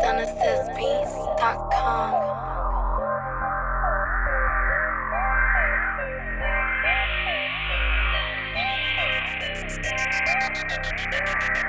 DonnaSaysBeats.com. Thank